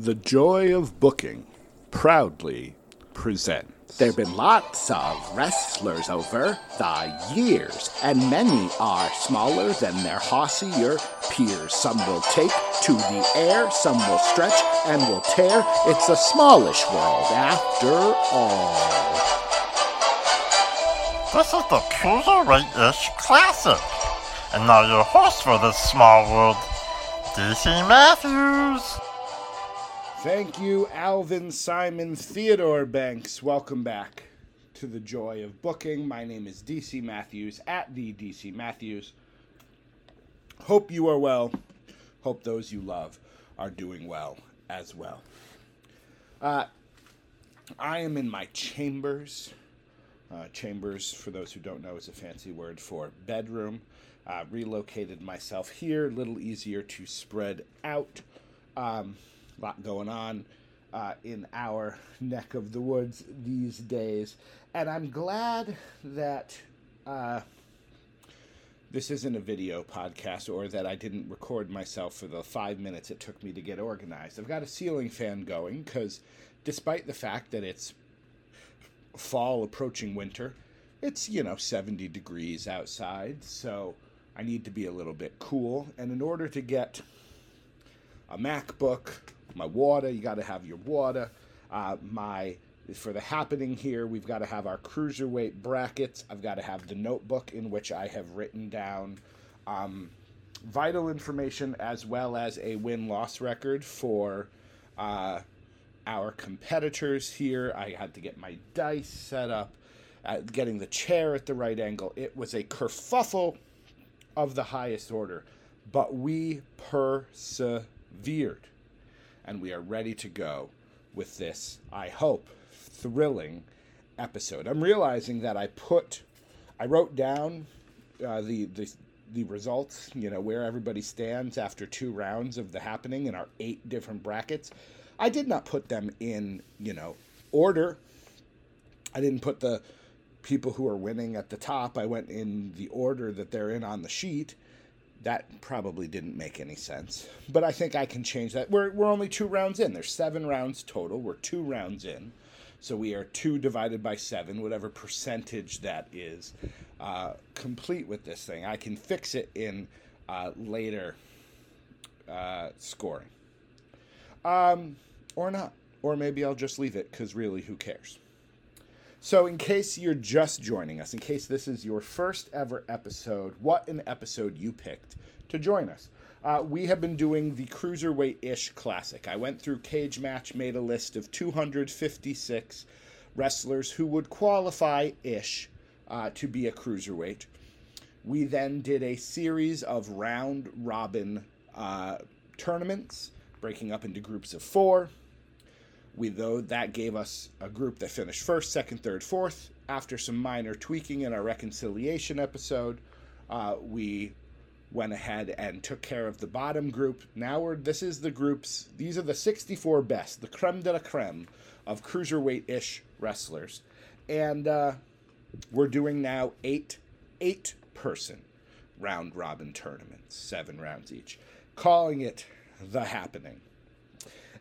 The Joy of Booking proudly presents. There have been lots of wrestlers over the years, and many are smaller than their hossier peers. Some will take to the air, some will stretch and will tear. It's a smallish world after all. This is the Cruiserweight-ish Classic. And now your host for this small world, DC Matthews. Thank you, Alvin Simon Theodore Banks. Welcome back to the Joy of Booking. My name is DC Matthews at the DC Matthews. Hope you are well. Hope those you love are doing well as well. Uh, I am in my chambers. Uh, chambers, for those who don't know, is a fancy word for bedroom. Uh, relocated myself here, a little easier to spread out. Um, lot going on uh, in our neck of the woods these days. And I'm glad that uh, this isn't a video podcast or that I didn't record myself for the five minutes it took me to get organized. I've got a ceiling fan going because despite the fact that it's fall approaching winter, it's, you know, 70 degrees outside. So I need to be a little bit cool. And in order to get a MacBook, my water. You got to have your water. Uh, my for the happening here, we've got to have our cruiserweight brackets. I've got to have the notebook in which I have written down um, vital information as well as a win loss record for uh, our competitors here. I had to get my dice set up, uh, getting the chair at the right angle. It was a kerfuffle of the highest order, but we persevered and we are ready to go with this, I hope, thrilling episode. I'm realizing that I put, I wrote down uh, the, the, the results, you know, where everybody stands after two rounds of the happening in our eight different brackets. I did not put them in, you know, order. I didn't put the people who are winning at the top. I went in the order that they're in on the sheet that probably didn't make any sense. But I think I can change that. We're, we're only two rounds in. There's seven rounds total. We're two rounds in. So we are two divided by seven, whatever percentage that is, uh, complete with this thing. I can fix it in uh, later uh, scoring. Um, or not. Or maybe I'll just leave it because really, who cares? So, in case you're just joining us, in case this is your first ever episode, what an episode you picked to join us. Uh, we have been doing the Cruiserweight ish classic. I went through Cage Match, made a list of 256 wrestlers who would qualify ish uh, to be a Cruiserweight. We then did a series of round robin uh, tournaments, breaking up into groups of four. We though that gave us a group that finished first, second, third, fourth. After some minor tweaking in our reconciliation episode, uh, we went ahead and took care of the bottom group. Now we're this is the groups. These are the 64 best, the creme de la creme of cruiserweight-ish wrestlers, and uh, we're doing now eight eight person round robin tournaments, seven rounds each, calling it the happening.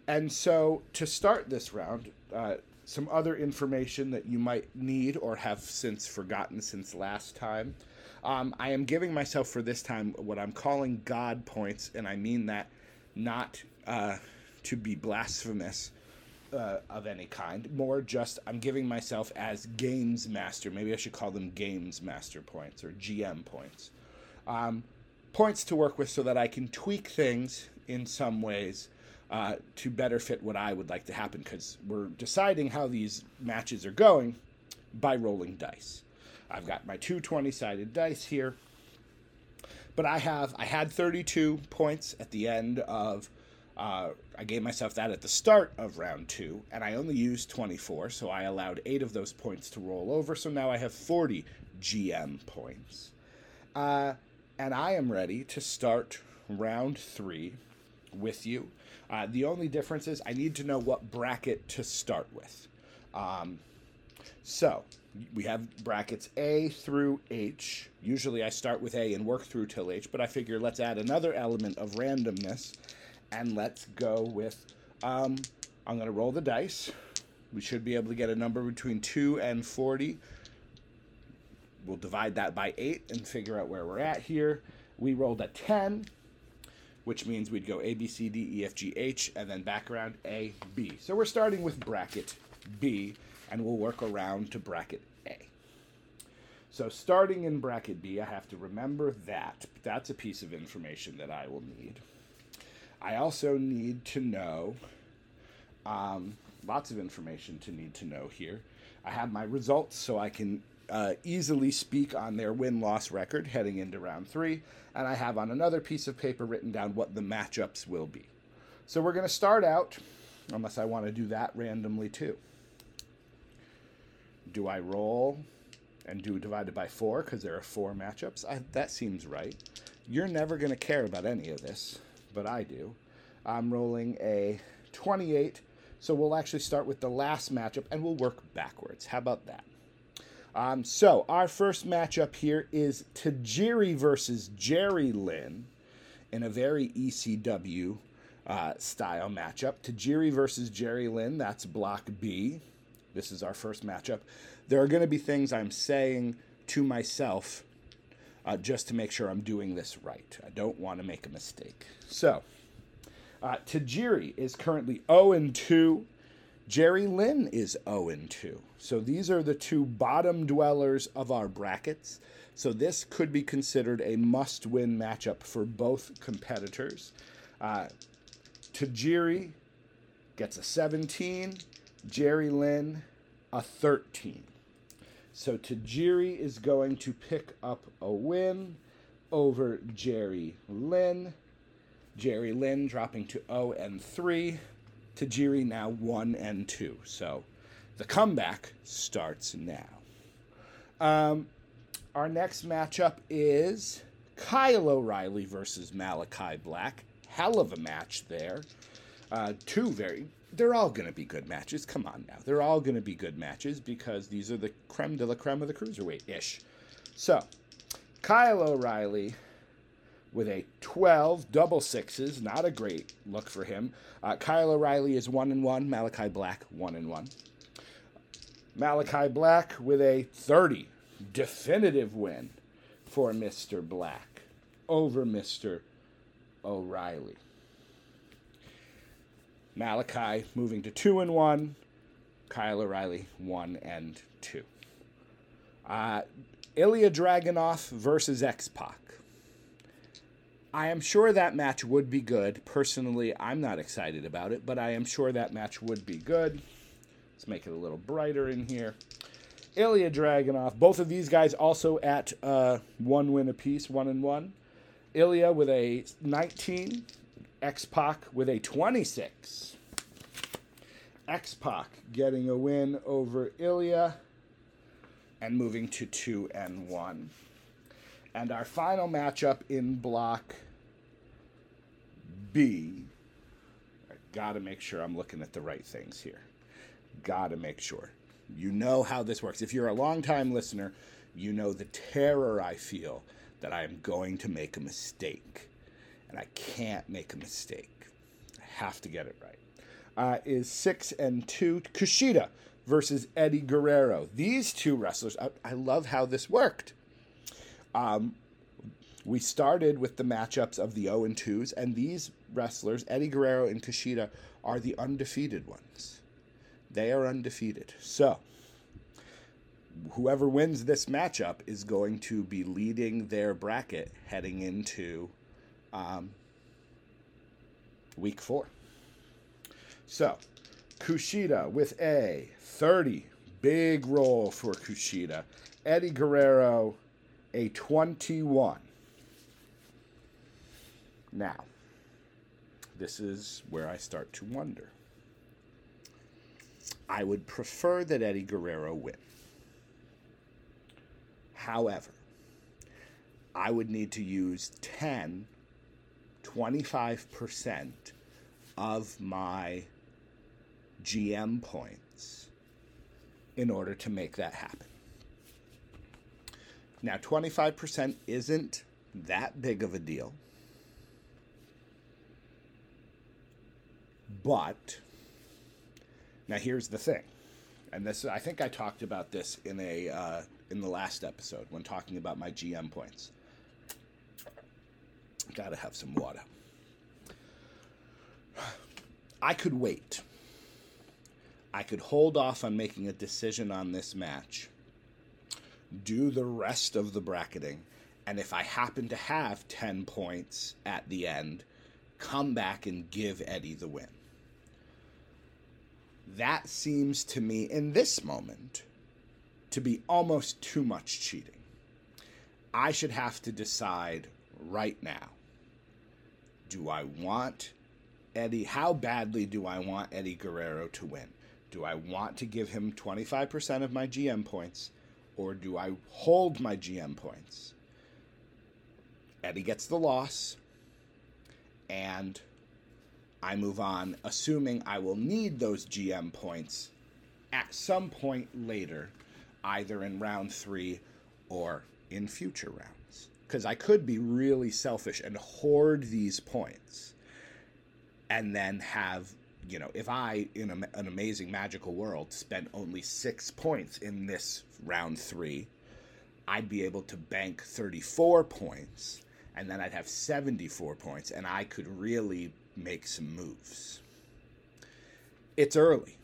And so, to start this round, uh, some other information that you might need or have since forgotten since last time. Um, I am giving myself for this time what I'm calling God points, and I mean that not uh, to be blasphemous uh, of any kind, more just I'm giving myself as games master. Maybe I should call them games master points or GM points. Um, points to work with so that I can tweak things in some ways uh, to better fit what I would like to happen because we're deciding how these matches are going by rolling dice. I've got my two 20 sided dice here, but I have I had 32 points at the end of. Uh, I gave myself that at the start of round two, and I only used 24, so I allowed eight of those points to roll over. So now I have 40 GM points. Uh, and I am ready to start round three with you. Uh, the only difference is I need to know what bracket to start with. Um, so we have brackets A through H. Usually I start with A and work through till H, but I figure let's add another element of randomness and let's go with Um, I'm going to roll the dice. We should be able to get a number between 2 and 40. We'll divide that by 8 and figure out where we're at here. We rolled a 10, which means we'd go A, B, C, D, E, F, G, H, and then back around A, B. So we're starting with bracket B, and we'll work around to bracket A. So starting in bracket B, I have to remember that. That's a piece of information that I will need. I also need to know um, lots of information to need to know here. I have my results so I can uh, easily speak on their win loss record heading into round three, and I have on another piece of paper written down what the matchups will be. So we're going to start out, unless I want to do that randomly too. Do I roll and do divided by four because there are four matchups? I, that seems right. You're never going to care about any of this, but I do. I'm rolling a 28, so we'll actually start with the last matchup and we'll work backwards. How about that? Um, so our first matchup here is Tajiri versus Jerry Lynn in a very ECW uh, style matchup. Tajiri versus Jerry Lynn, that's block B. This is our first matchup. There are going to be things I'm saying to myself uh, just to make sure I'm doing this right. I don't want to make a mistake. So, uh, Tajiri is currently 0 2. Jerry Lynn is 0 and 2. So these are the two bottom dwellers of our brackets. So this could be considered a must win matchup for both competitors. Uh, Tajiri gets a 17, Jerry Lynn a 13. So Tajiri is going to pick up a win over Jerry Lynn. Jerry Lynn dropping to 0 and 3. Tajiri now 1 and 2. So the comeback starts now. Um, our next matchup is Kyle O'Reilly versus Malachi Black. Hell of a match there. Uh, two very, they're all going to be good matches. Come on now. They're all going to be good matches because these are the creme de la creme of the cruiserweight ish. So, Kyle O'Reilly with a 12 double sixes. Not a great look for him. Uh, Kyle O'Reilly is 1 and 1. Malachi Black 1 and 1. Malachi Black with a 30 definitive win for Mr. Black over Mr. O'Reilly. Malachi moving to 2 and 1. Kyle O'Reilly 1 and 2. Uh, Ilya Dragunov versus X Pac. I am sure that match would be good. Personally, I'm not excited about it, but I am sure that match would be good. Let's make it a little brighter in here. Ilya Dragunov. Both of these guys also at uh, one win apiece, one and one. Ilya with a 19, X Pac with a 26. X Pac getting a win over Ilya and moving to two and one. And our final matchup in block B. I gotta make sure I'm looking at the right things here. Gotta make sure. You know how this works. If you're a long-time listener, you know the terror I feel that I am going to make a mistake. And I can't make a mistake. I have to get it right. Uh, is six and two. Kushida versus Eddie Guerrero. These two wrestlers, I, I love how this worked. Um, we started with the matchups of the 0 and 2s, and these wrestlers, Eddie Guerrero and Kushida, are the undefeated ones. They are undefeated. So, whoever wins this matchup is going to be leading their bracket heading into um, week four. So, Kushida with a 30. Big roll for Kushida. Eddie Guerrero, a 21. Now, this is where I start to wonder. I would prefer that Eddie Guerrero win. However, I would need to use 10, 25% of my GM points in order to make that happen. Now, 25% isn't that big of a deal. But now here's the thing, and this I think I talked about this in a uh, in the last episode when talking about my GM points. Gotta have some water. I could wait. I could hold off on making a decision on this match, do the rest of the bracketing, and if I happen to have 10 points at the end, come back and give Eddie the win. That seems to me, in this moment, to be almost too much cheating. I should have to decide right now do I want Eddie, how badly do I want Eddie Guerrero to win? Do I want to give him 25% of my GM points or do I hold my GM points? Eddie gets the loss and I move on, assuming I will need those GM points at some point later, either in round three or in future rounds. Because I could be really selfish and hoard these points and then have you know if i in a, an amazing magical world spent only six points in this round three i'd be able to bank 34 points and then i'd have 74 points and i could really make some moves it's early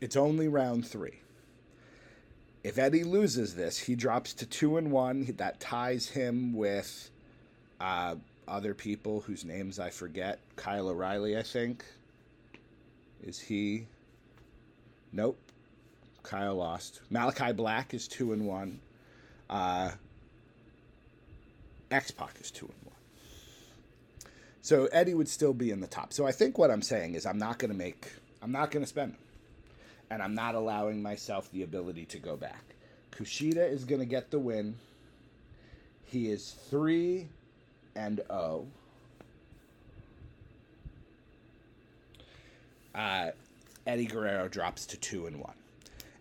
it's only round three if eddie loses this he drops to two and one that ties him with uh, other people whose names I forget. Kyle O'Reilly, I think. Is he? Nope. Kyle lost. Malachi Black is two and one. Uh, X Pac is two and one. So Eddie would still be in the top. So I think what I'm saying is I'm not going to make. I'm not going to spend them, and I'm not allowing myself the ability to go back. Kushida is going to get the win. He is three and O. Uh, Eddie Guerrero drops to two and one,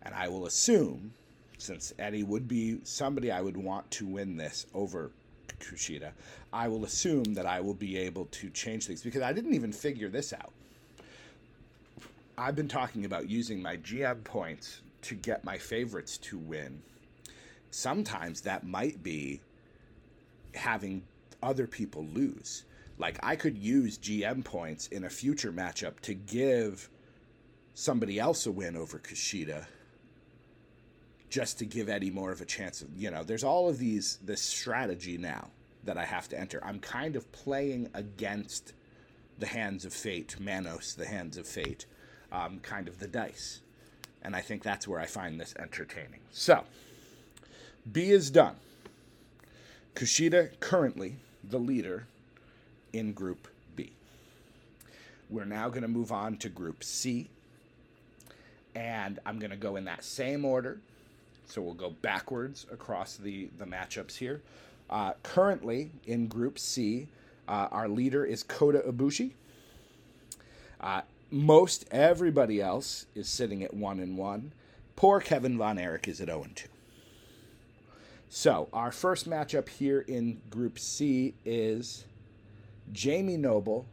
and I will assume, since Eddie would be somebody I would want to win this over Kushida, I will assume that I will be able to change things because I didn't even figure this out. I've been talking about using my GM points to get my favorites to win. Sometimes that might be having other people lose. Like I could use GM points in a future matchup to give somebody else a win over Kushida just to give Eddie more of a chance of, you know, there's all of these this strategy now that I have to enter. I'm kind of playing against the hands of fate, Manos, the hands of fate, um, kind of the dice. And I think that's where I find this entertaining. So, B is done. Kushida currently the leader in Group B. We're now going to move on to Group C. And I'm going to go in that same order. So we'll go backwards across the, the matchups here. Uh, currently in Group C, uh, our leader is Kota Ibushi. Uh, most everybody else is sitting at 1 and 1. Poor Kevin Von Erich is at 0 and 2. So, our first matchup here in Group C is Jamie Noble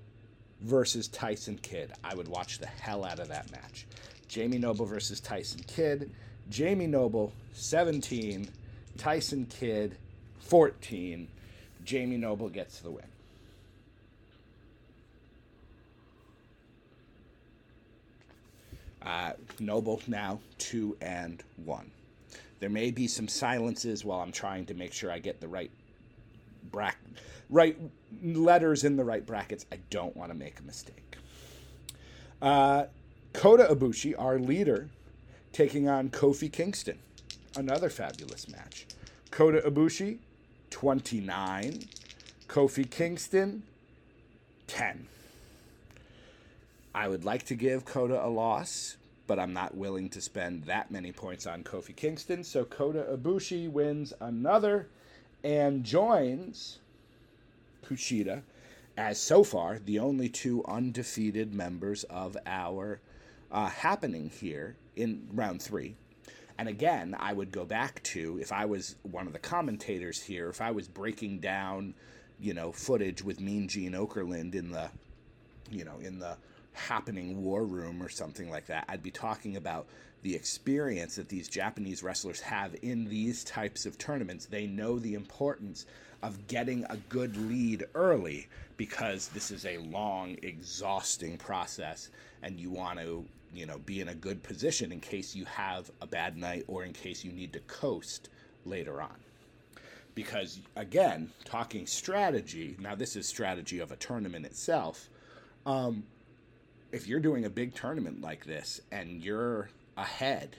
versus Tyson Kidd. I would watch the hell out of that match. Jamie Noble versus Tyson Kidd. Jamie Noble, 17. Tyson Kidd, 14. Jamie Noble gets the win. Uh, Noble now 2 and 1. There may be some silences while I'm trying to make sure I get the right bracket, right letters in the right brackets. I don't want to make a mistake. Uh, Kota Ibushi, our leader, taking on Kofi Kingston. Another fabulous match. Kota Ibushi, 29. Kofi Kingston, 10. I would like to give Kota a loss but I'm not willing to spend that many points on Kofi Kingston. So Kota Ibushi wins another and joins Kushida as so far the only two undefeated members of our uh, happening here in round three. And again, I would go back to if I was one of the commentators here, if I was breaking down, you know, footage with Mean Gene Okerlund in the, you know, in the happening war room or something like that. I'd be talking about the experience that these Japanese wrestlers have in these types of tournaments. They know the importance of getting a good lead early because this is a long, exhausting process and you want to, you know, be in a good position in case you have a bad night or in case you need to coast later on. Because again, talking strategy, now this is strategy of a tournament itself. Um, if you're doing a big tournament like this and you're ahead,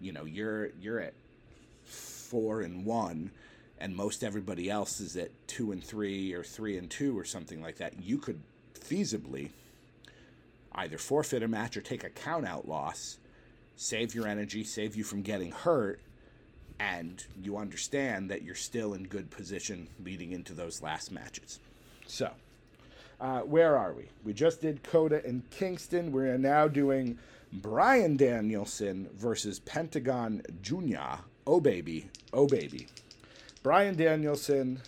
you know, you're you're at four and one and most everybody else is at two and three or three and two or something like that, you could feasibly either forfeit a match or take a count out loss, save your energy, save you from getting hurt, and you understand that you're still in good position leading into those last matches. So, uh, where are we? We just did Kota and Kingston. We're now doing Bryan Danielson versus Pentagon Jr. Oh, baby. Oh, baby. Bryan Danielson,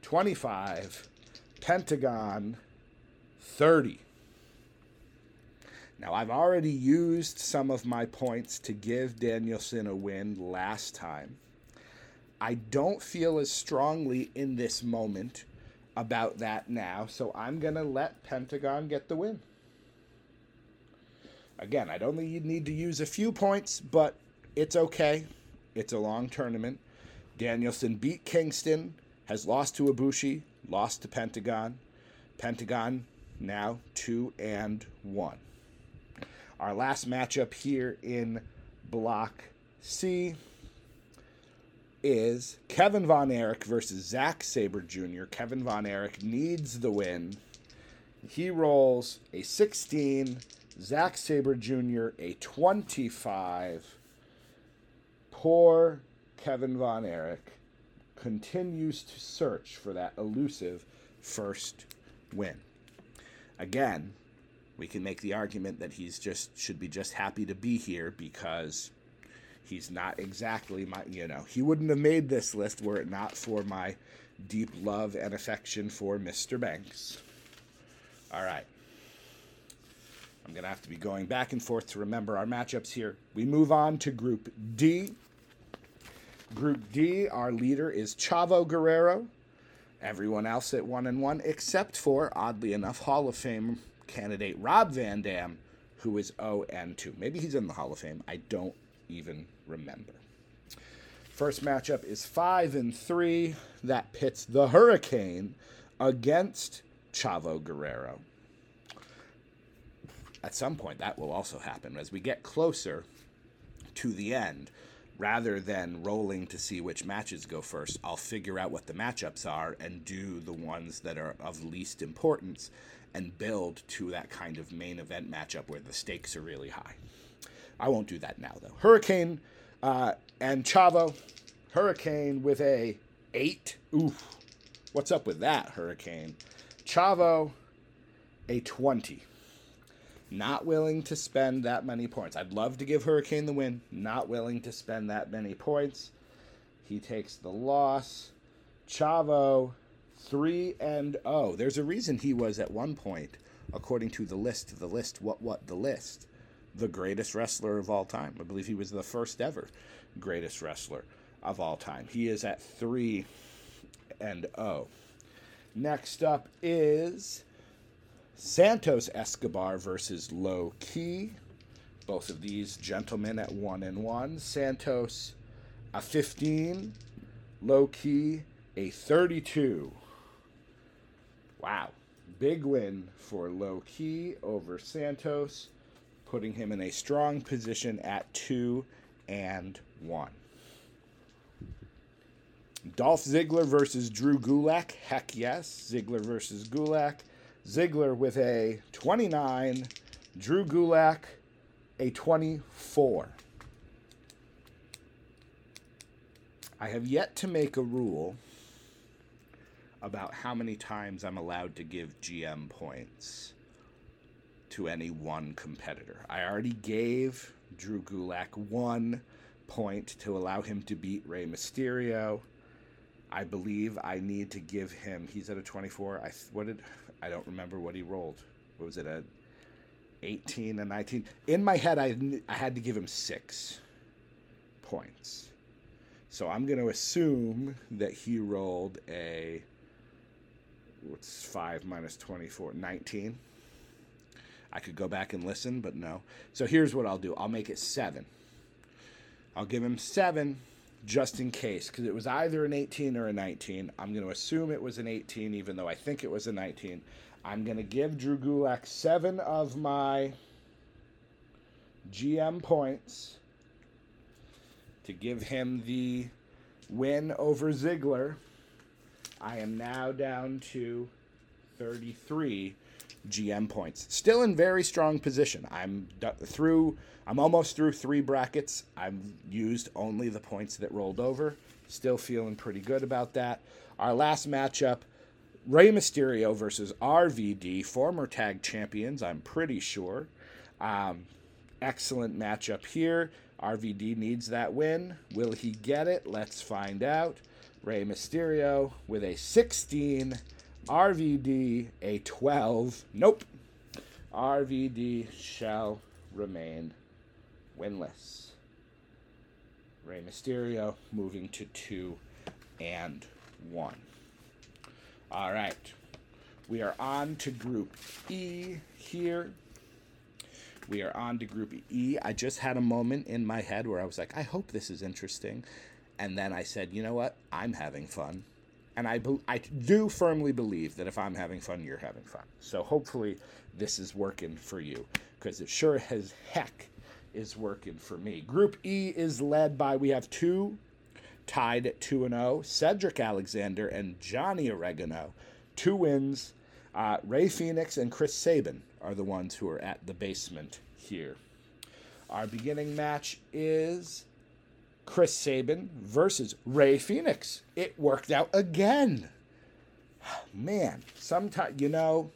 25. Pentagon, 30. Now, I've already used some of my points to give Danielson a win last time. I don't feel as strongly in this moment about that now, so I'm going to let Pentagon get the win. Again, I'd only need to use a few points, but it's okay. It's a long tournament. Danielson beat Kingston, has lost to Ibushi, lost to Pentagon. Pentagon now 2 and 1. Our last matchup here in Block C is Kevin Von Erich versus Zack Sabre Jr. Kevin Von Erich needs the win. He rolls a 16, Zack Sabre Jr. a 25. Poor Kevin Von Erich continues to search for that elusive first win. Again, we can make the argument that he's just should be just happy to be here because he's not exactly my you know he wouldn't have made this list were it not for my deep love and affection for Mr. Banks. All right. I'm going to have to be going back and forth to remember our matchups here. We move on to Group D. Group D, our leader is Chavo Guerrero. Everyone else at 1 and 1 except for oddly enough Hall of Fame candidate Rob Van Dam, who is 0 and 2. Maybe he's in the Hall of Fame. I don't even remember. First matchup is 5 and 3. That pits the Hurricane against Chavo Guerrero. At some point, that will also happen. As we get closer to the end, rather than rolling to see which matches go first, I'll figure out what the matchups are and do the ones that are of least importance and build to that kind of main event matchup where the stakes are really high. I won't do that now though. Hurricane uh, and Chavo. Hurricane with a eight. Oof. What's up with that, Hurricane? Chavo, a 20. Not willing to spend that many points. I'd love to give Hurricane the win. Not willing to spend that many points. He takes the loss. Chavo, 3 and 0. There's a reason he was at one point, according to the list, the list, what, what, the list, the greatest wrestler of all time. I believe he was the first ever greatest wrestler of all time. He is at 3 and 0. Next up is Santos Escobar versus Low Ki. Both of these gentlemen at 1 and 1. Santos a 15, Low Ki a 32. Wow. Big win for Low Ki over Santos, putting him in a strong position at 2 and 1. Dolph Ziggler versus Drew Gulak. Heck yes. Ziggler versus Gulak. Ziggler with a 29. Drew Gulak a 24. I have yet to make a rule about how many times I'm allowed to give GM points to any one competitor. I already gave Drew Gulak one point to allow him to beat Rey Mysterio. I believe I need to give him. He's at a 24. I what did I don't remember what he rolled. what was it a 18 and 19 in my head I, I had to give him six points so i'm going to assume that he rolled a what's 5 minus 24 19 i could go back and listen but no. So here's what i'll do. I'll make it 7 i'll give him 7 just in case because it was either an 18 or a 19 i'm going to assume it was an 18 even though i think it was a 19 i'm going to give drew gulak 7 of my gm points to give him the win over ziggler I am now down to 33 GM points. Still in very strong position. I'm through. I'm almost through three brackets. I've used only the points that rolled over. Still feeling pretty good about that. Our last matchup: Rey Mysterio versus RVD, former tag champions. I'm pretty sure. Um, excellent matchup here. RVD needs that win. Will he get it? Let's find out. Rey Mysterio with a 16, RVD a 12. Nope. RVD shall remain winless. Rey Mysterio moving to 2 and 1. All right. We are on to Group E here. We are on to Group E. I just had a moment in my head where I was like, I hope this is interesting. And then I said, you know what? I'm having fun. And I, bel I do firmly believe that if I'm having fun, you're having fun. So hopefully this is working for you because it sure as heck is working for me. Group E is led by, we have two tied at 2 and 0, Cedric Alexander and Johnny Gargano. Two wins. Uh, Ray Phoenix and Chris Sabin are the ones who are at the basement here. Our beginning match is Chris Sabin versus Ray Phoenix. It worked out again. Man, sometimes, you know,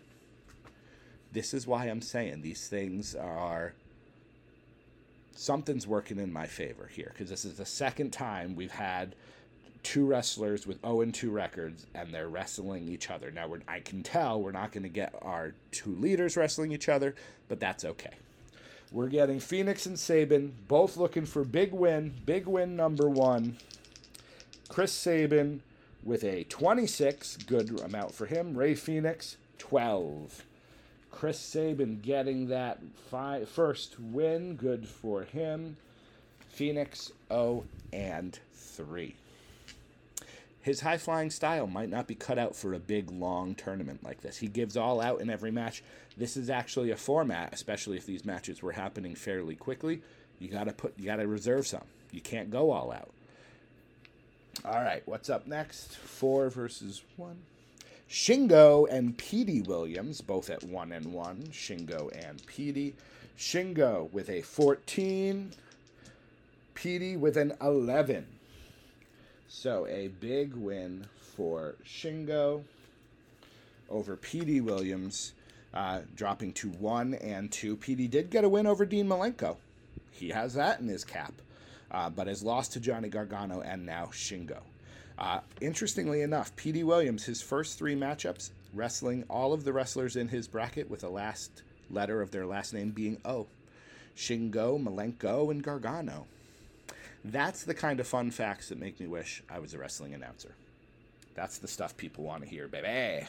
this is why I'm saying these things are. Something's working in my favor here because this is the second time we've had two wrestlers with 0 and 2 records and they're wrestling each other. Now, I can tell we're not going to get our two leaders wrestling each other, but that's okay. We're getting Phoenix and Sabin both looking for big win, big win number one. Chris Sabin with a 26, good amount for him. Ray Phoenix, 12. Chris Sabin getting that fi- first win, good for him. Phoenix 0 and 3. His high flying style might not be cut out for a big, long tournament like this. He gives all out in every match. This is actually a format, especially if these matches were happening fairly quickly. You gotta put, you gotta reserve some. You can't go all out. All right, what's up next? Four versus one. Shingo and Petey Williams, both at one and one. Shingo and Petey. Shingo with a 14. Petey with an 11. So a big win for Shingo over Petey Williams, uh, dropping to one and two. Petey did get a win over Dean Malenko. He has that in his cap, uh, but has lost to Johnny Gargano and now Shingo. Uh, interestingly enough, Petey Williams, his first three matchups, wrestling all of the wrestlers in his bracket with the last letter of their last name being O. Shingo, Malenko, and Gargano. That's the kind of fun facts that make me wish I was a wrestling announcer. That's the stuff people want to hear, baby.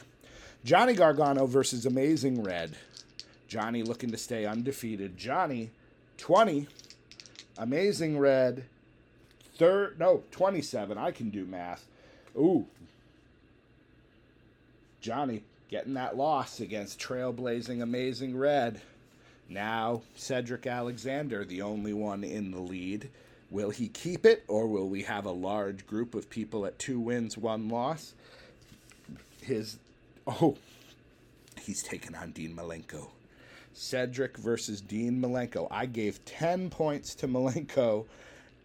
Johnny Gargano versus Amazing Red. Johnny looking to stay undefeated. Johnny, 20. Amazing Red, third. No, 27. I can do math. Ooh. Johnny getting that loss against Trailblazing Amazing Red. Now, Cedric Alexander, the only one in the lead. Will he keep it, or will we have a large group of people at two wins, one loss? His. Oh, he's taking on Dean Malenko. Cedric versus Dean Malenko. I gave 10 points to Malenko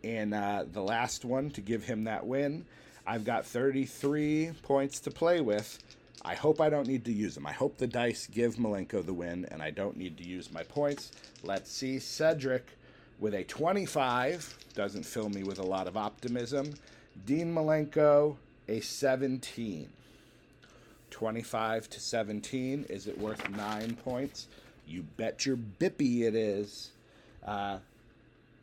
in uh, the last one to give him that win. I've got 33 points to play with. I hope I don't need to use them. I hope the dice give Malenko the win, and I don't need to use my points. Let's see. Cedric with a 25 doesn't fill me with a lot of optimism. Dean Malenko, a 17. 25 to 17. Is it worth nine points? You bet your bippy it is. Uh,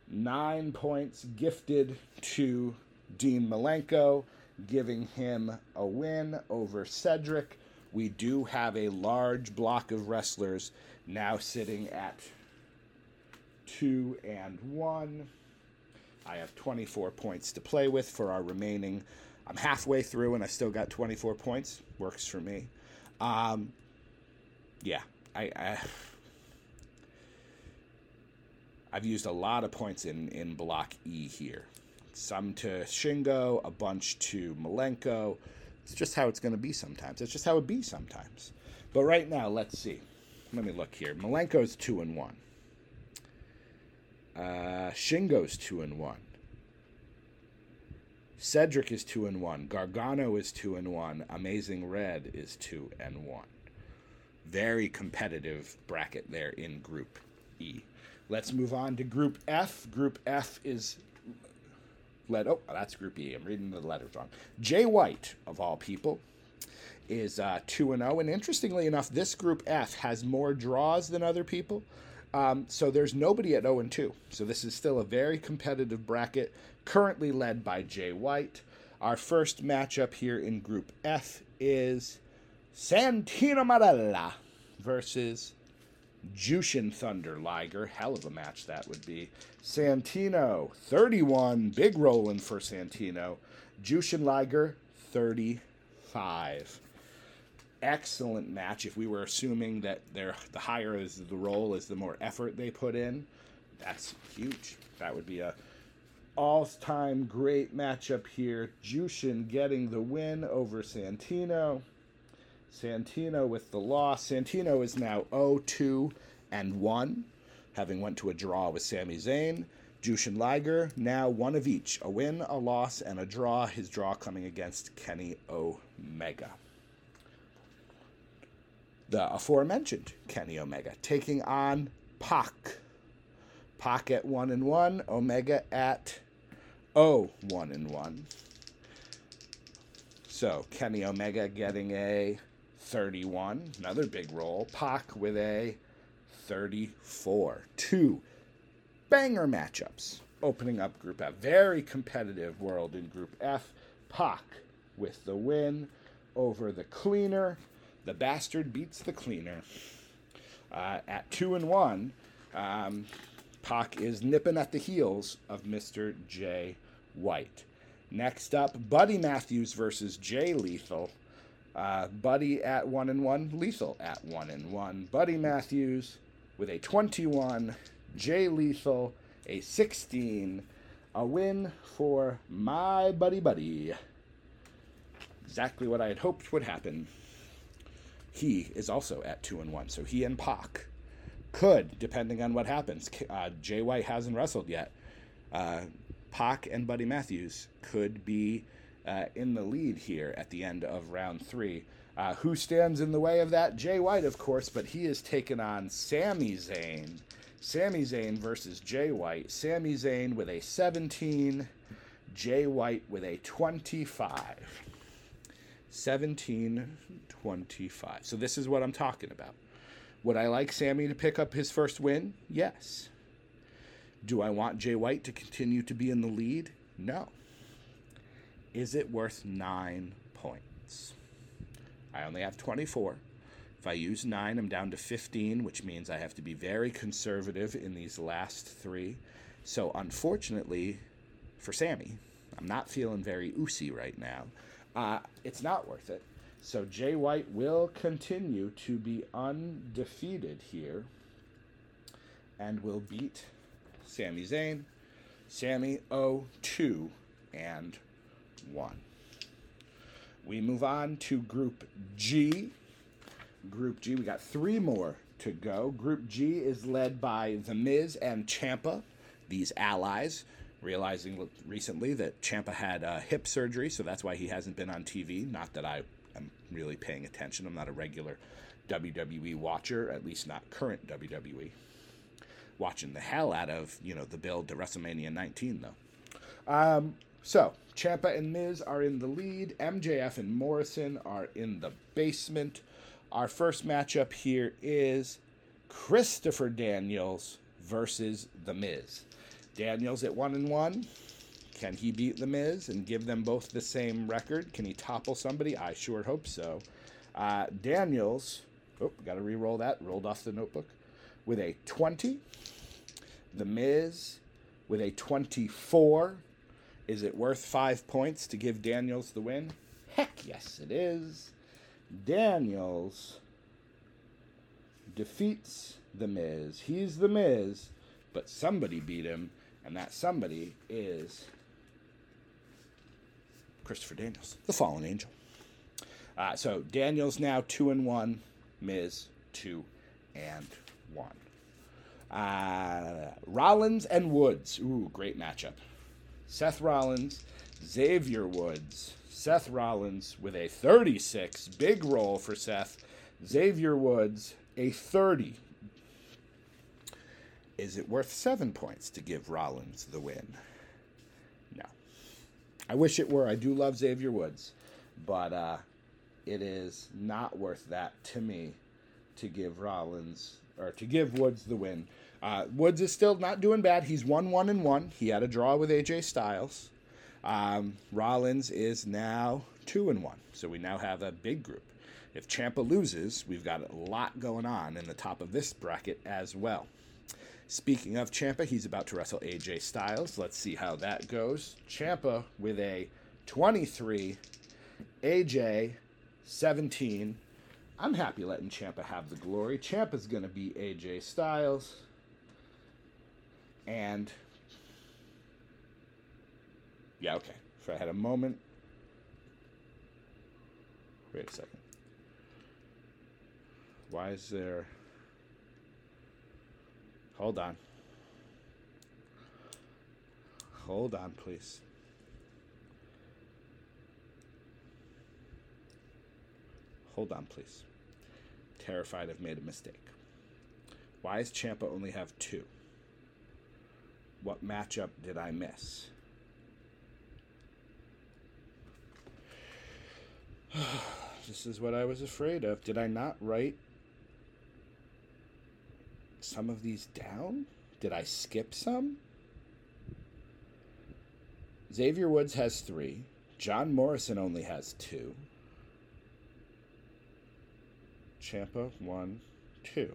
nine points gifted to Dean Malenko, giving him a win over Cedric. We do have a large block of wrestlers now sitting at two and one. I have 24 points to play with for our remaining. I'm halfway through and I still got 24 points. Works for me. Um, yeah, I, I I've used a lot of points in in block E here. Some to Shingo, a bunch to Malenko. It's just how it's going to be sometimes. It's just how it be sometimes. But right now, let's see. Let me look here. Malenko's two and one. Uh, Shingo's two and one. Cedric is two and one. Gargano is two and one. Amazing Red is two and one. Very competitive bracket there in Group E. Let's move on to Group F. Group F is led. Oh, that's Group E. I'm reading the letters wrong. Jay White, of all people, is uh, two and zero. And interestingly enough, this Group F has more draws than other people. Um, so there's nobody at 0 and 2. So this is still a very competitive bracket, currently led by Jay White. Our first matchup here in Group F is Santino Marella versus Jushin Thunder Liger. Hell of a match that would be. Santino, 31. Big rolling for Santino. Jushin Liger, 35 excellent match. If we were assuming that they're, the higher is the role is the more effort they put in, that's huge. That would be a all-time great matchup here. Jushin getting the win over Santino. Santino with the loss. Santino is now 0-2 and 1, having went to a draw with Sami Zayn. Jushin Liger now one of each, a win, a loss, and a draw. His draw coming against Kenny Omega the aforementioned Kenny Omega, taking on Pac. Pac at one and one, Omega at oh one and one. So Kenny Omega getting a 31, another big roll. Pac with a 34. Two banger matchups opening up Group F. Very competitive world in Group F. Pac with the win over the cleaner the bastard beats the cleaner. Uh, at two and one, um, Pac is nipping at the heels of Mr. Jay White. Next up, Buddy Matthews versus Jay Lethal. Uh, Buddy at one and one, Lethal at one and one. Buddy Matthews with a 21, Jay Lethal a 16. A win for my buddy Buddy. Exactly what I had hoped would happen he is also at two and one. So he and Pac could, depending on what happens. Uh, Jay White hasn't wrestled yet. Uh, Pac and Buddy Matthews could be uh, in the lead here at the end of round three. Uh, who stands in the way of that? Jay White, of course, but he is taken on Sami Zayn. Sami Zayn versus Jay White. Sami Zayn with a 17, Jay White with a 25. 1725. So this is what I'm talking about. Would I like Sami to pick up his first win? Yes. Do I want Jay White to continue to be in the lead? No. Is it worth nine points? I only have 24. If I use nine, I'm down to 15, which means I have to be very conservative in these last three. So, unfortunately, for Sami, I'm not feeling very oozy right now uh, it's not worth it. So Jay White will continue to be undefeated here and will beat Sami Zayn. Sami 0 2 and 1. We move on to Group G. Group G, we got three more to go. Group G is led by The Miz and Ciampa, these allies realizing recently that Ciampa had uh, hip surgery, so that's why he hasn't been on TV. Not that I am really paying attention. I'm not a regular WWE watcher, at least not current WWE. Watching the hell out of you know the build to WrestleMania 19 though. Um, So, Ciampa and Miz are in the lead. MJF and Morrison are in the basement. Our first matchup here is Christopher Daniels versus The Miz. Daniels at one and one. Can he beat The Miz and give them both the same record? Can he topple somebody? I sure hope so. Uh, Daniels, oh, got to re-roll that. Rolled off the notebook with a 20. The Miz with a 24. Is it worth five points to give Daniels the win? Heck yes, it is. Daniels defeats The Miz. He's The Miz, but somebody beat him, and that somebody is Christopher Daniels, the fallen angel. Uh, so Daniels now two and one, Miz two and one. Uh, Rollins and Woods. Ooh, great matchup. Seth Rollins, Xavier Woods. Seth Rollins with a 36, big roll for Seth. Xavier Woods, a 30. Is it worth seven points to give Rollins the win? No. I wish it were. I do love Xavier Woods, but uh, it is not worth that to me to give Rollins or to give Woods the win. Uh, Woods is still not doing bad. He's one one and one. He had a draw with AJ Styles. Um, Rollins is now two and one. So we now have a big group. If Ciampa loses, we've got a lot going on in the top of this bracket as well. Speaking of Ciampa, he's about to wrestle AJ Styles. Let's see how that goes. Ciampa with a 23, AJ 17. I'm happy letting Ciampa have the glory. Ciampa's going to be AJ Styles. And yeah, okay. If I had a moment. Wait a second. Why is there. Hold on. Hold on, please. Hold on, please. Terrified I've made a mistake. Why does Ciampa only have two? What matchup did I miss? this is what I was afraid of. Did I not write some of these down? Did I skip some? Xavier Woods has three. John Morrison only has two. Ciampa, one, two.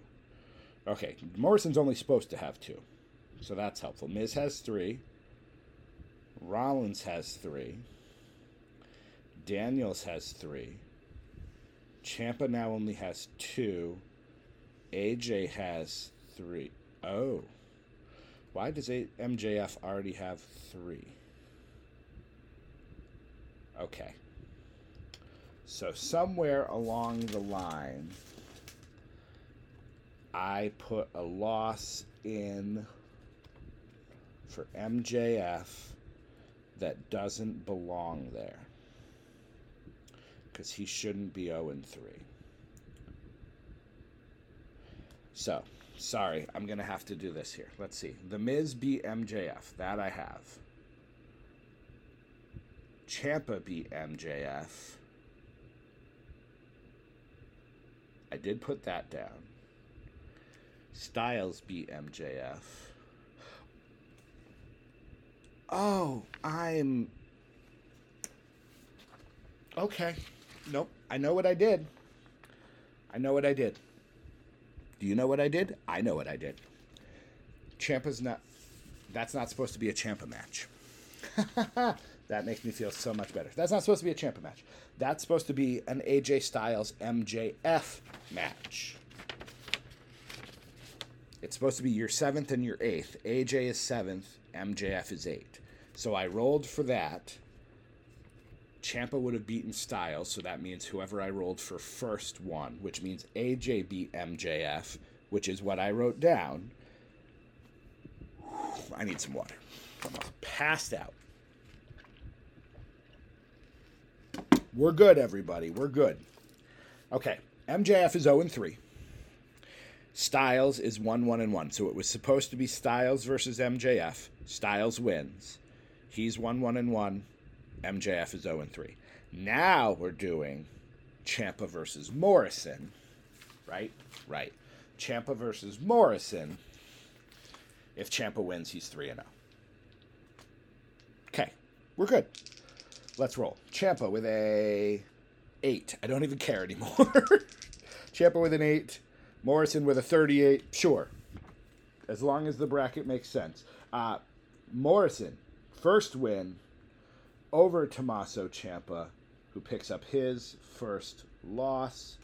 Okay, Morrison's only supposed to have two. So that's helpful. Miz has three. Rollins has three. Daniels has three. Ciampa now only has two. AJ has three. Oh. Why does MJF already have three? Okay. So somewhere along the line, I put a loss in for MJF that doesn't belong there. Because he shouldn't be 0 and 3. So, sorry, I'm going to have to do this here. Let's see. The Miz beat MJF. That I have. Ciampa beat MJF. I did put that down. Styles beat MJF. Oh, I'm. Okay. Nope. I know what I did. I know what I did. Do you know what I did? I know what I did. Ciampa's not. That's not supposed to be a Ciampa match. that makes me feel so much better. That's not supposed to be a Ciampa match. That's supposed to be an AJ Styles MJF match. It's supposed to be your seventh and your eighth. AJ is seventh, MJF is eight. So I rolled for that. Ciampa would have beaten Styles, so that means whoever I rolled for first won, which means AJ beat MJF, which is what I wrote down. I need some water. I'm passed out. We're good, everybody. We're good. Okay. MJF is 0 and 3. Styles is 1 1 and 1. So it was supposed to be Styles versus MJF. Styles wins. He's 1 1 and 1. MJF is 0 and 3. Now we're doing Ciampa versus Morrison. Right? Right. Ciampa versus Morrison. If Ciampa wins, he's 3 and 0. Okay. We're good. Let's roll. Ciampa with a 8. I don't even care anymore. Ciampa with an 8. Morrison with a 38. Sure. As long as the bracket makes sense. Uh, Morrison, first win over Tommaso Ciampa, who picks up his first loss.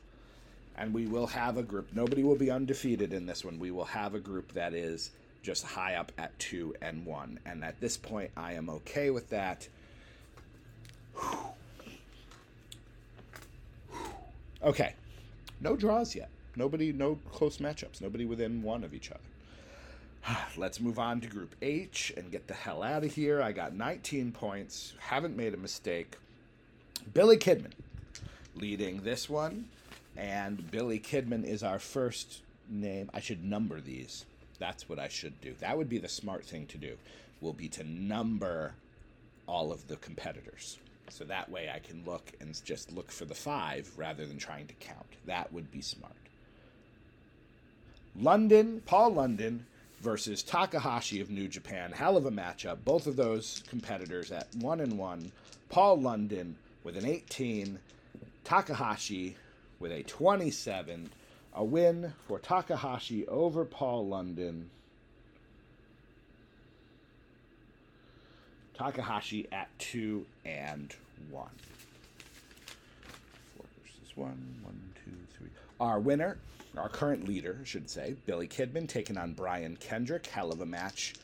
And we will have a group. Nobody will be undefeated in this one. We will have a group that is just high up at two and one. And at this point, I am okay with that. Okay. No draws yet. Nobody, no close matchups. Nobody within one of each other. Let's move on to Group H and get the hell out of here. I got 19 points. Haven't made a mistake. Billy Kidman leading this one. And Billy Kidman is our first name. I should number these. That's what I should do. That would be the smart thing to do. Will be to number all of the competitors. So that way I can look and just look for the five rather than trying to count. That would be smart. London, Paul London versus Takahashi of New Japan. Hell of a matchup. Both of those competitors at one and one. Paul London with an 18, Takahashi with a 27. A win for Takahashi over Paul London. Takahashi at two and one. Four versus one, one, two, three. Our winner, our current leader, I should say, Billy Kidman taking on Brian Kendrick. Hell of a match.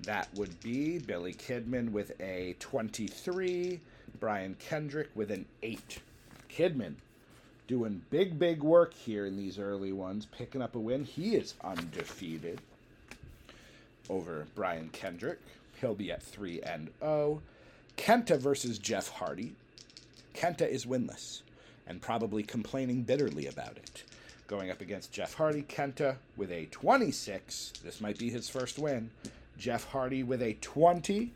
That would be Billy Kidman with a 23, Brian Kendrick with an 8. Kidman doing big, big work here in these early ones, picking up a win. He is undefeated over Brian Kendrick. He'll be at 3 and 0. Kenta versus Jeff Hardy. Kenta is winless and probably complaining bitterly about it. Going up against Jeff Hardy, Kenta with a 26. This might be his first win. Jeff Hardy with a 20.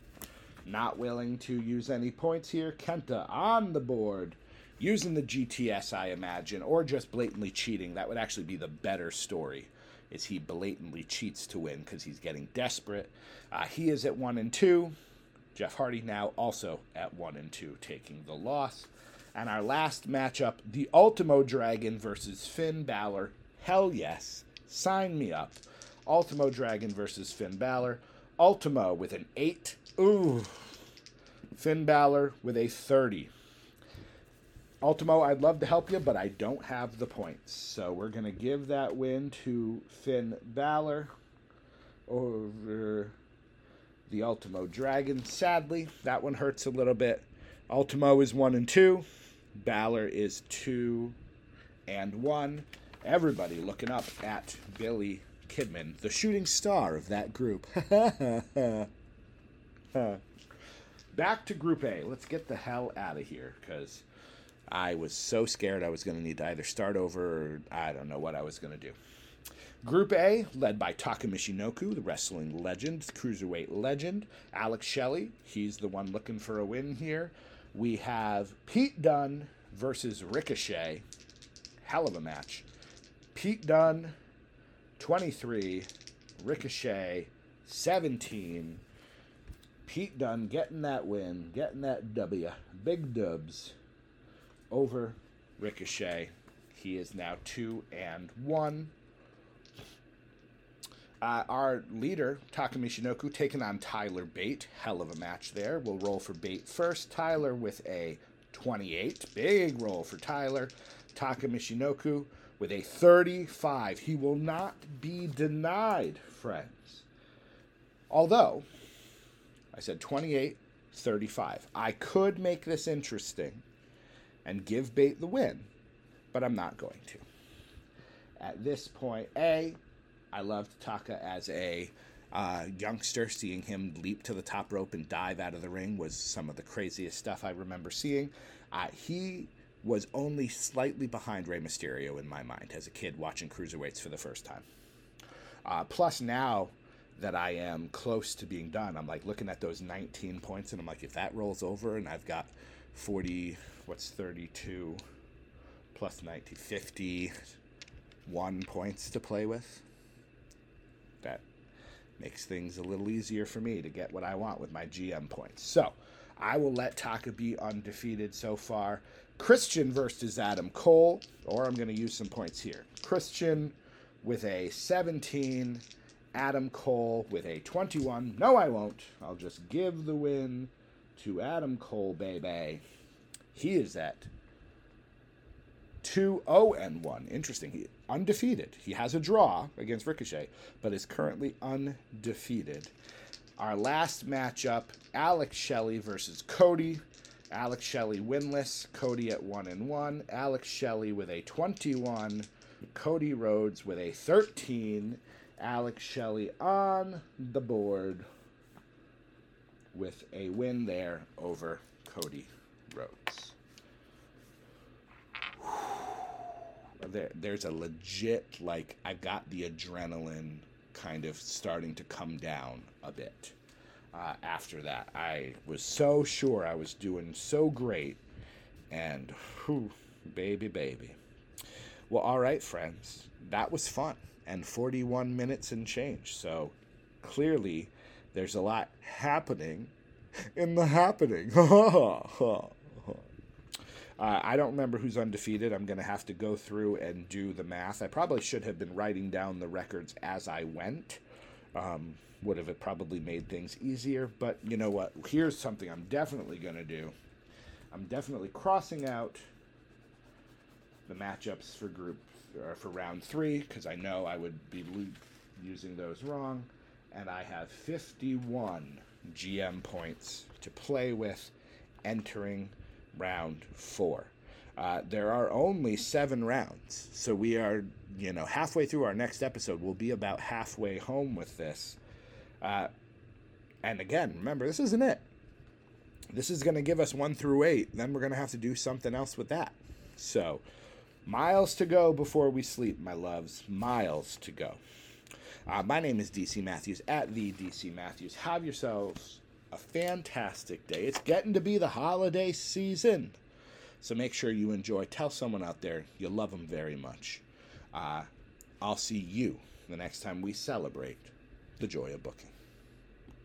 Not willing to use any points here. Kenta on the board. Using the GTS, I imagine, or just blatantly cheating. That would actually be the better story is he blatantly cheats to win because he's getting desperate. Uh, he is at one and two. Jeff Hardy now also at one and two, taking the loss. And our last matchup, the Ultimo Dragon versus Finn Balor. Hell yes, sign me up. Ultimo Dragon versus Finn Balor. Ultimo with an eight. Ooh. Finn Balor with a 30. Ultimo, I'd love to help you, but I don't have the points. So we're going to give that win to Finn Balor over the Ultimo Dragon. Sadly, that one hurts a little bit. Ultimo is 1 and 2. Balor is 2 and 1. Everybody looking up at Billy Kidman, the shooting star of that group. Back to Group A. Let's get the hell out of here because I was so scared I was going to need to either start over or I don't know what I was going to do. Group A, led by Taka Michinoku, the wrestling legend, cruiserweight legend. Alex Shelley, he's the one looking for a win here. We have Pete Dunne versus Ricochet. Hell of a match. Pete Dunne, 23. Ricochet, 17. Pete Dunne getting that win, getting that W. Big dubs over Ricochet. He is now 2 and 1. Uh, our leader, Taka Michinoku, taking on Tyler Bate. Hell of a match there. We'll roll for Bate first. Tyler with a 28. Big roll for Tyler. Taka Michinoku with a 35. He will not be denied, friends. Although, I said 28, 35. I could make this interesting and give Bate the win, but I'm not going to. At this point, A, I loved Taka as a uh, youngster. Seeing him leap to the top rope and dive out of the ring was some of the craziest stuff I remember seeing. Uh, he was only slightly behind Rey Mysterio in my mind as a kid watching cruiserweights for the first time. Uh, plus, now that I am close to being done. I'm like looking at those 19 points, and I'm like, if that rolls over, and I've got 40, what's 32 plus 90, 51 points to play with. Makes things a little easier for me to get what I want with my GM points. So I will let Taka be undefeated so far. Christian versus Adam Cole, or I'm going to use some points here. Christian with a 17, Adam Cole with a 21. No, I won't. I'll just give the win to Adam Cole, baby. He is at 2 0 and 1. Interesting. He undefeated. He has a draw against Ricochet, but is currently undefeated. Our last matchup Alex Shelley versus Cody. Alex Shelley winless, Cody at 1 and 1. Alex Shelley with a 21, Cody Rhodes with a 13. Alex Shelley on the board with a win there over Cody Rhodes. There, there's a legit, like, I've got the adrenaline kind of starting to come down a bit uh, after that. I was so sure I was doing so great, and whew, baby, baby. Well, all right, friends, that was fun and 41 minutes and change. So clearly, there's a lot happening in the happening. uh, I don't remember who's undefeated. I'm going to have to go through and do the math. I probably should have been writing down the records as I went. Um, would have probably made things easier. But you know what? Here's something I'm definitely going to do. I'm definitely crossing out the matchups for group or for round three because I know I would be lo- using those wrong, and I have 51 GM points to play with entering round four. Uh, there are only seven rounds, so we are, you know, halfway through our next episode. We'll be about halfway home with this. Uh, and again, remember, this isn't it. This is going to give us one through eight. Then we're going to have to do something else with that. So, miles to go before we sleep, my loves. Miles to go. Uh, my name is DC Matthews at the DC Matthews. Have yourselves a fantastic day. It's getting to be the holiday season. So make sure you enjoy. Tell someone out there you love them very much. Uh, I'll see you the next time we celebrate the joy of booking.